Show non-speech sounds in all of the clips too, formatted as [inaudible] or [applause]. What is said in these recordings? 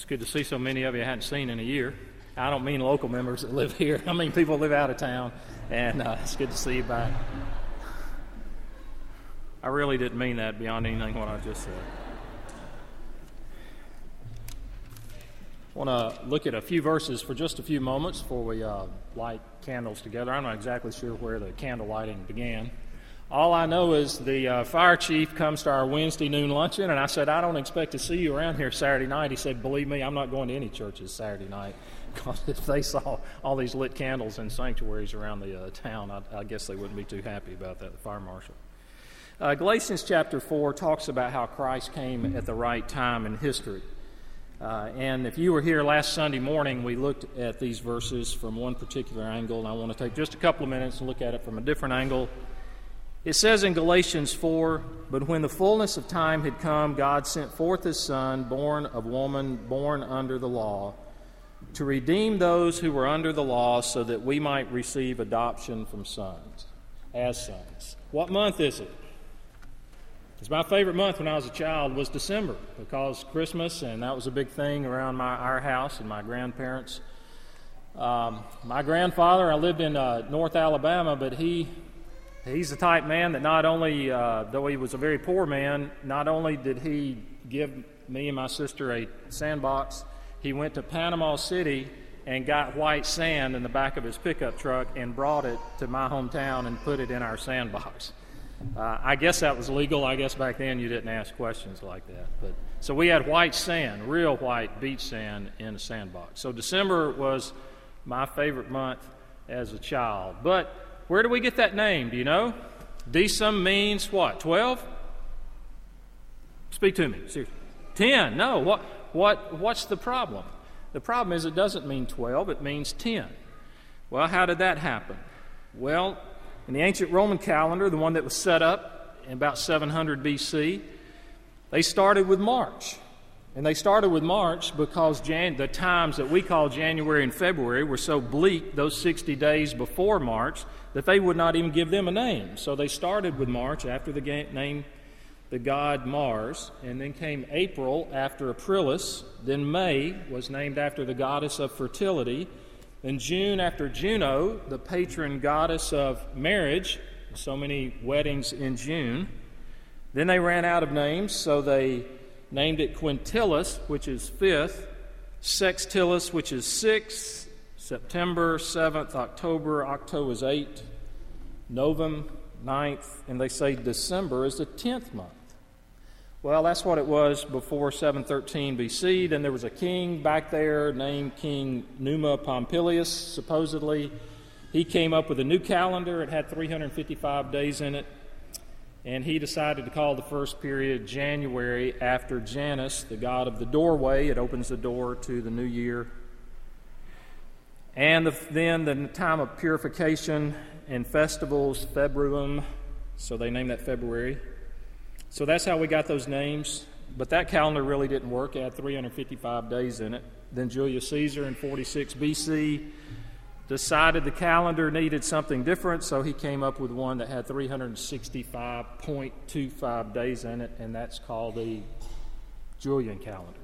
It's good to see so many of you I hadn't seen in a year. I don't mean local members that live here, I mean people live out of town, and uh, it's good to see you back. I really didn't mean that beyond anything what I just said. I want to look at a few verses for just a few moments before we uh, light candles together. I'm not exactly sure where the candle lighting began. All I know is the uh, fire chief comes to our Wednesday noon luncheon, and I said, I don't expect to see you around here Saturday night. He said, Believe me, I'm not going to any churches Saturday night [laughs] because if they saw all these lit candles in sanctuaries around the uh, town, I, I, guess they wouldn't be too happy about that, the fire marshal. Uh, Galatians chapter 4 talks about how Christ came at the right time in history. Uh, and if you were here last Sunday morning, we looked at these verses from one particular angle, and I want to take just a couple of minutes and look at it from a different angle it says in Galatians 4 But when the fullness of time had come, God sent forth his Son, born of woman, born under the law, to redeem those who were under the law so that we might receive adoption from sons, as sons. What month is it? It's my favorite month when I was a child was December because Christmas, and that was a big thing around my, our house and my grandparents. Um, my grandfather, I lived in uh, North Alabama, but he He's the type man that not only, uh, though he was a very poor man, not only did he give me and my sister a sandbox, he went to Panama City and got white sand in the back of his pickup truck and brought it to my hometown and put it in our sandbox. Uh, I guess that was legal. I guess back then you didn't ask questions like that. But so we had white sand, real white beach sand in a sandbox. So December was my favorite month as a child. But where do we get that name? Do you know? Decem means what? 12? Speak to me. Seriously. 10. No. What, what, what's the problem? The problem is it doesn't mean 12, it means 10. Well, how did that happen? Well, in the ancient Roman calendar, the one that was set up in about 700 BC, they started with March. And they started with March because Jan- the times that we call January and February were so bleak, those 60 days before March, that they would not even give them a name. So they started with March after the ga- name the god Mars, and then came April after Aprilis, then May was named after the goddess of fertility, then June after Juno, the patron goddess of marriage, so many weddings in June. Then they ran out of names, so they named it Quintilis, which is fifth, Sextilis, which is sixth, September 7th, October, October is 8th, Novem 9th, and they say December is the 10th month. Well, that's what it was before 713 BC. Then there was a king back there named King Numa Pompilius, supposedly. He came up with a new calendar. It had 355 days in it. And he decided to call the first period January after Janus, the god of the doorway. It opens the door to the new year and the, then the time of purification and festivals, Februum, so they named that February. So that's how we got those names. But that calendar really didn't work. It had 355 days in it. Then Julius Caesar in 46 BC decided the calendar needed something different, so he came up with one that had 365.25 days in it, and that's called the Julian calendar.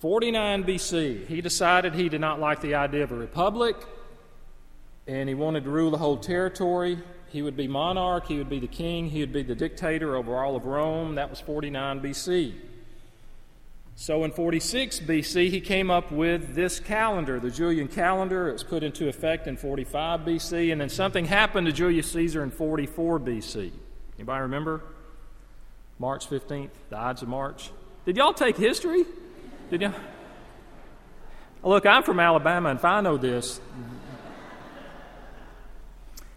49 BC, he decided he did not like the idea of a republic and he wanted to rule the whole territory. He would be monarch, he would be the king, he would be the dictator over all of Rome. That was 49 BC. So in 46 BC, he came up with this calendar, the Julian calendar. It was put into effect in 45 BC, and then something happened to Julius Caesar in 44 BC. Anybody remember? March 15th, the Ides of March. Did y'all take history? Did y'all? Look, I'm from Alabama, and if I know this,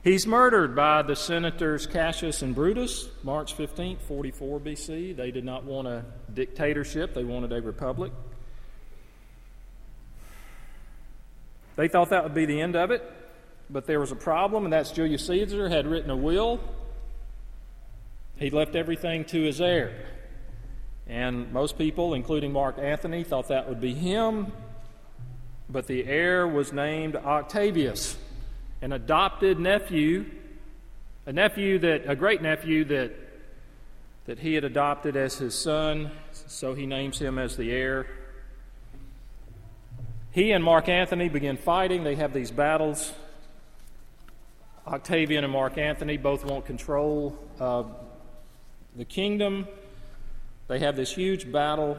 he's murdered by the senators Cassius and Brutus, March 15, 44 BC. They did not want a dictatorship, they wanted a republic. They thought that would be the end of it, but there was a problem, and that's Julius Caesar had written a will. He left everything to his heir. And most people, including Mark Antony, thought that would be him. But the heir was named Octavius, an adopted nephew, a nephew that, a great nephew that that he had adopted as his son, so he names him as the heir. He and Mark Antony begin fighting. They have these battles. Octavian and Mark Antony both want control of the kingdom. They have this huge battle.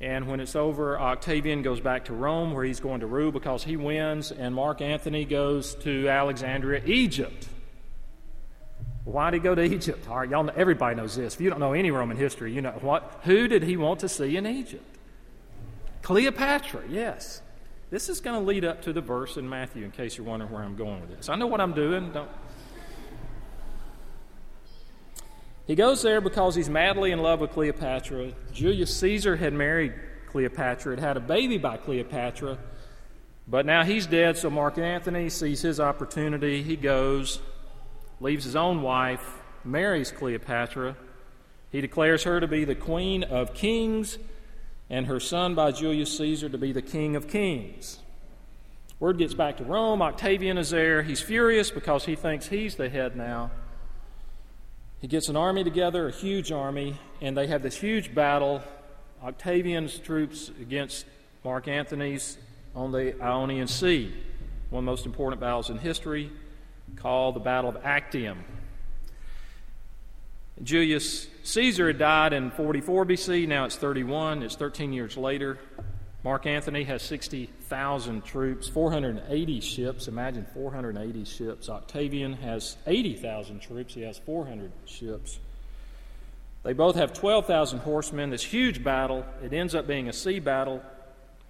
And when it's over, Octavian goes back to Rome where he's going to rule because he wins, and Mark Antony goes to Alexandria, Egypt. Why did he go to Egypt? All right, y'all know, everybody knows this. If you don't know any Roman history, you know what? Who did he want to see in Egypt? Cleopatra, yes. This is going to lead up to the verse in Matthew in case you're wondering where I'm going with this. I know what I'm doing. Don't. He goes there because he's madly in love with Cleopatra. Julius Caesar had married Cleopatra, had had a baby by Cleopatra, but now he's dead, so Mark Antony sees his opportunity. He goes, leaves his own wife, marries Cleopatra. He declares her to be the queen of kings and her son by Julius Caesar to be the king of kings. Word gets back to Rome. Octavian is there. He's furious because he thinks he's the head now. He gets an army together, a huge army, and they have this huge battle. Octavian's troops against Mark Antony's on the Ionian Sea, one of the most important battles in history, called the Battle of Actium. Julius Caesar had died in 44 BC, now it's 31, it's 13 years later. Mark Antony has 60,000 troops, 480 ships. Imagine 480 ships. Octavian has 80,000 troops, he has 400 ships. They both have 12,000 horsemen. This huge battle, it ends up being a sea battle.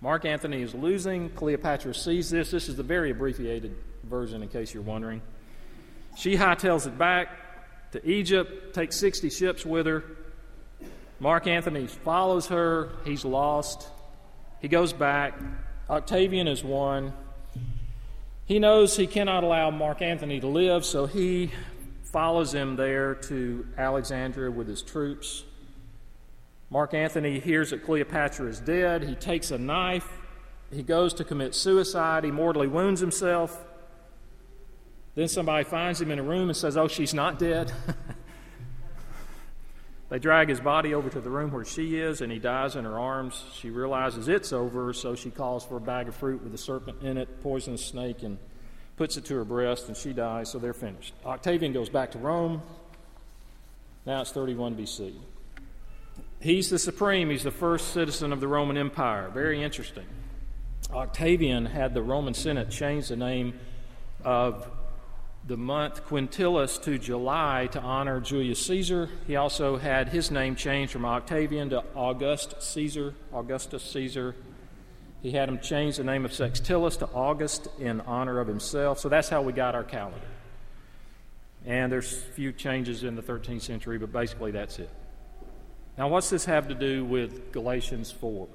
Mark Antony is losing. Cleopatra sees this. This is the very abbreviated version, in case you're wondering. She hightails it back to Egypt, takes 60 ships with her. Mark Antony follows her. He's lost. He goes back. Octavian is one. He knows he cannot allow Mark Antony to live, so he follows him there to Alexandria with his troops. Mark Antony hears that Cleopatra is dead. He takes a knife. He goes to commit suicide. He mortally wounds himself. Then somebody finds him in a room and says, Oh, she's not dead. [laughs] they drag his body over to the room where she is, and he dies in her arms. She realizes it's over, so she calls for a bag of fruit with a serpent in it, poisonous snake, and puts it to her breast, and she dies, so they're finished. Octavian goes back to Rome. Now it's 31 BC. He's the supreme, he's the first citizen of the Roman Empire. Very interesting. Octavian had the Roman Senate change the name of the month Quintilis to July to honor Julius Caesar. He also had his name changed from Octavian to August Caesar, Augustus Caesar. He had him change the name of Sextilis to August in honor of himself. So that's how we got our calendar. And there's a few changes in the 13th century, but basically that's it. Now, what's this have to do with Galatians 4?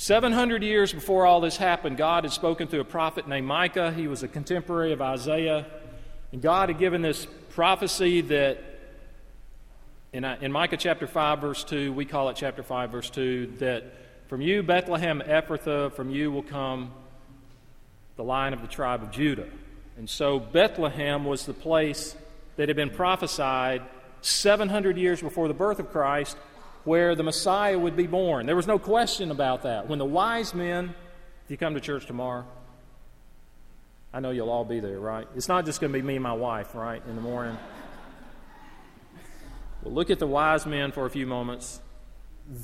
700 years before all this happened, God had spoken through a prophet named Micah. He was a contemporary of Isaiah. And God had given this prophecy that, in, uh, in Micah chapter 5, verse 2, we call it chapter 5, verse 2, that from you, Bethlehem Ephrathah, from you will come the line of the tribe of Judah. And so Bethlehem was the place that had been prophesied 700 years before the birth of Christ where the Messiah would be born. There was no question about that. When the wise men, if you come to church tomorrow, I know you'll all be there, right? It's not just going to be me and my wife, right, in the morning. Well, look at the wise men for a few moments.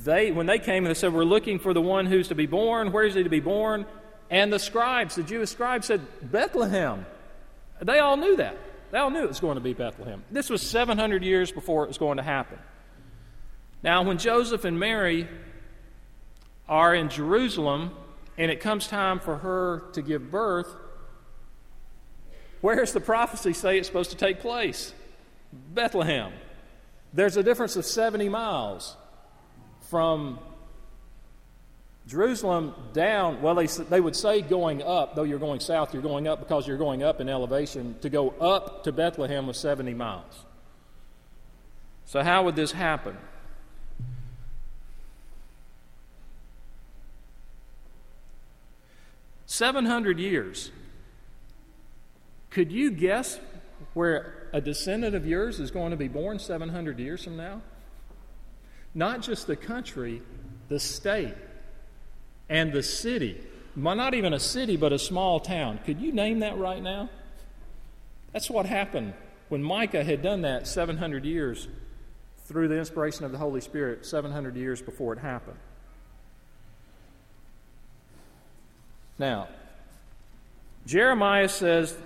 They, when they came, they said, We're looking for the one who's to be born. Where is he to be born? And the scribes, the Jewish scribes, said, Bethlehem. They all knew that. They all knew it was going to be Bethlehem. This was 700 years before it was going to happen. Now, when Joseph and Mary are in Jerusalem and it comes time for her to give birth, where does the prophecy say it's supposed to take place? Bethlehem. There's a difference of 70 miles from Jerusalem down. Well, they, they would say going up, though you're going south, you're going up because you're going up in elevation. To go up to Bethlehem was 70 miles. So, how would this happen? 700 years. Could you guess where a descendant of yours is going to be born 700 years from now? Not just the country, the state, and the city. Not even a city, but a small town. Could you name that right now? That's what happened when Micah had done that 700 years through the inspiration of the Holy Spirit, 700 years before it happened. Now, Jeremiah says,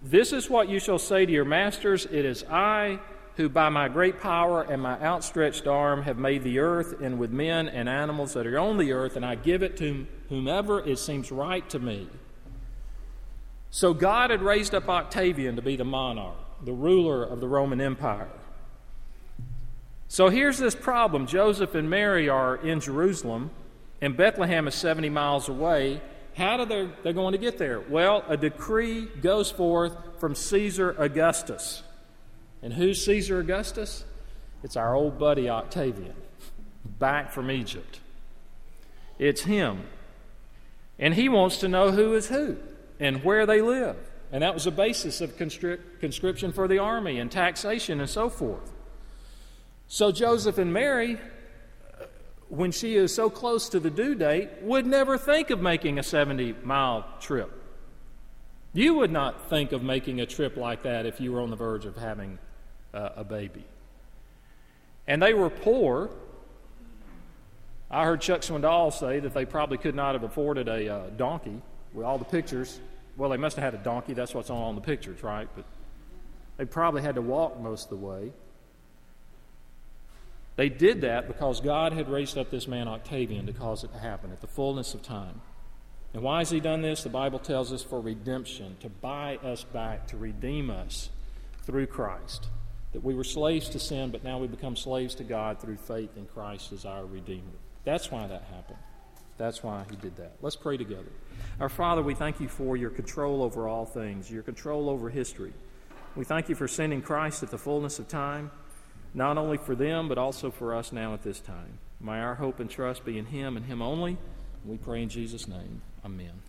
This is what you shall say to your masters It is I who, by my great power and my outstretched arm, have made the earth, and with men and animals that are on the earth, and I give it to whomever it seems right to me. So God had raised up Octavian to be the monarch, the ruler of the Roman Empire. So here's this problem Joseph and Mary are in Jerusalem, and Bethlehem is 70 miles away. How are they they're going to get there? Well, a decree goes forth from Caesar Augustus. And who's Caesar Augustus? It's our old buddy Octavian, back from Egypt. It's him. And he wants to know who is who and where they live. And that was the basis of conscription for the army and taxation and so forth. So Joseph and Mary, when she is so close to the due date, would never think of making a 70 mile trip. You would not think of making a trip like that if you were on the verge of having uh, a baby. And they were poor. I heard Chuck Swindoll say that they probably could not have afforded a uh, donkey with all the pictures. Well, they must have had a donkey. That's what's on the pictures, right? But they probably had to walk most of the way. They did that because God had raised up this man Octavian to cause it to happen at the fullness of time. And why has he done this? The Bible tells us for redemption, to buy us back, to redeem us through Christ. That we were slaves to sin, but now we become slaves to God through faith in Christ as our Redeemer. That's why that happened. That's why he did that. Let's pray together. Our Father, we thank you for your control over all things, your control over history. We thank you for sending Christ at the fullness of time, not only for them, but also for us now at this time. May our hope and trust be in him and him only. We pray in Jesus' name. Amen.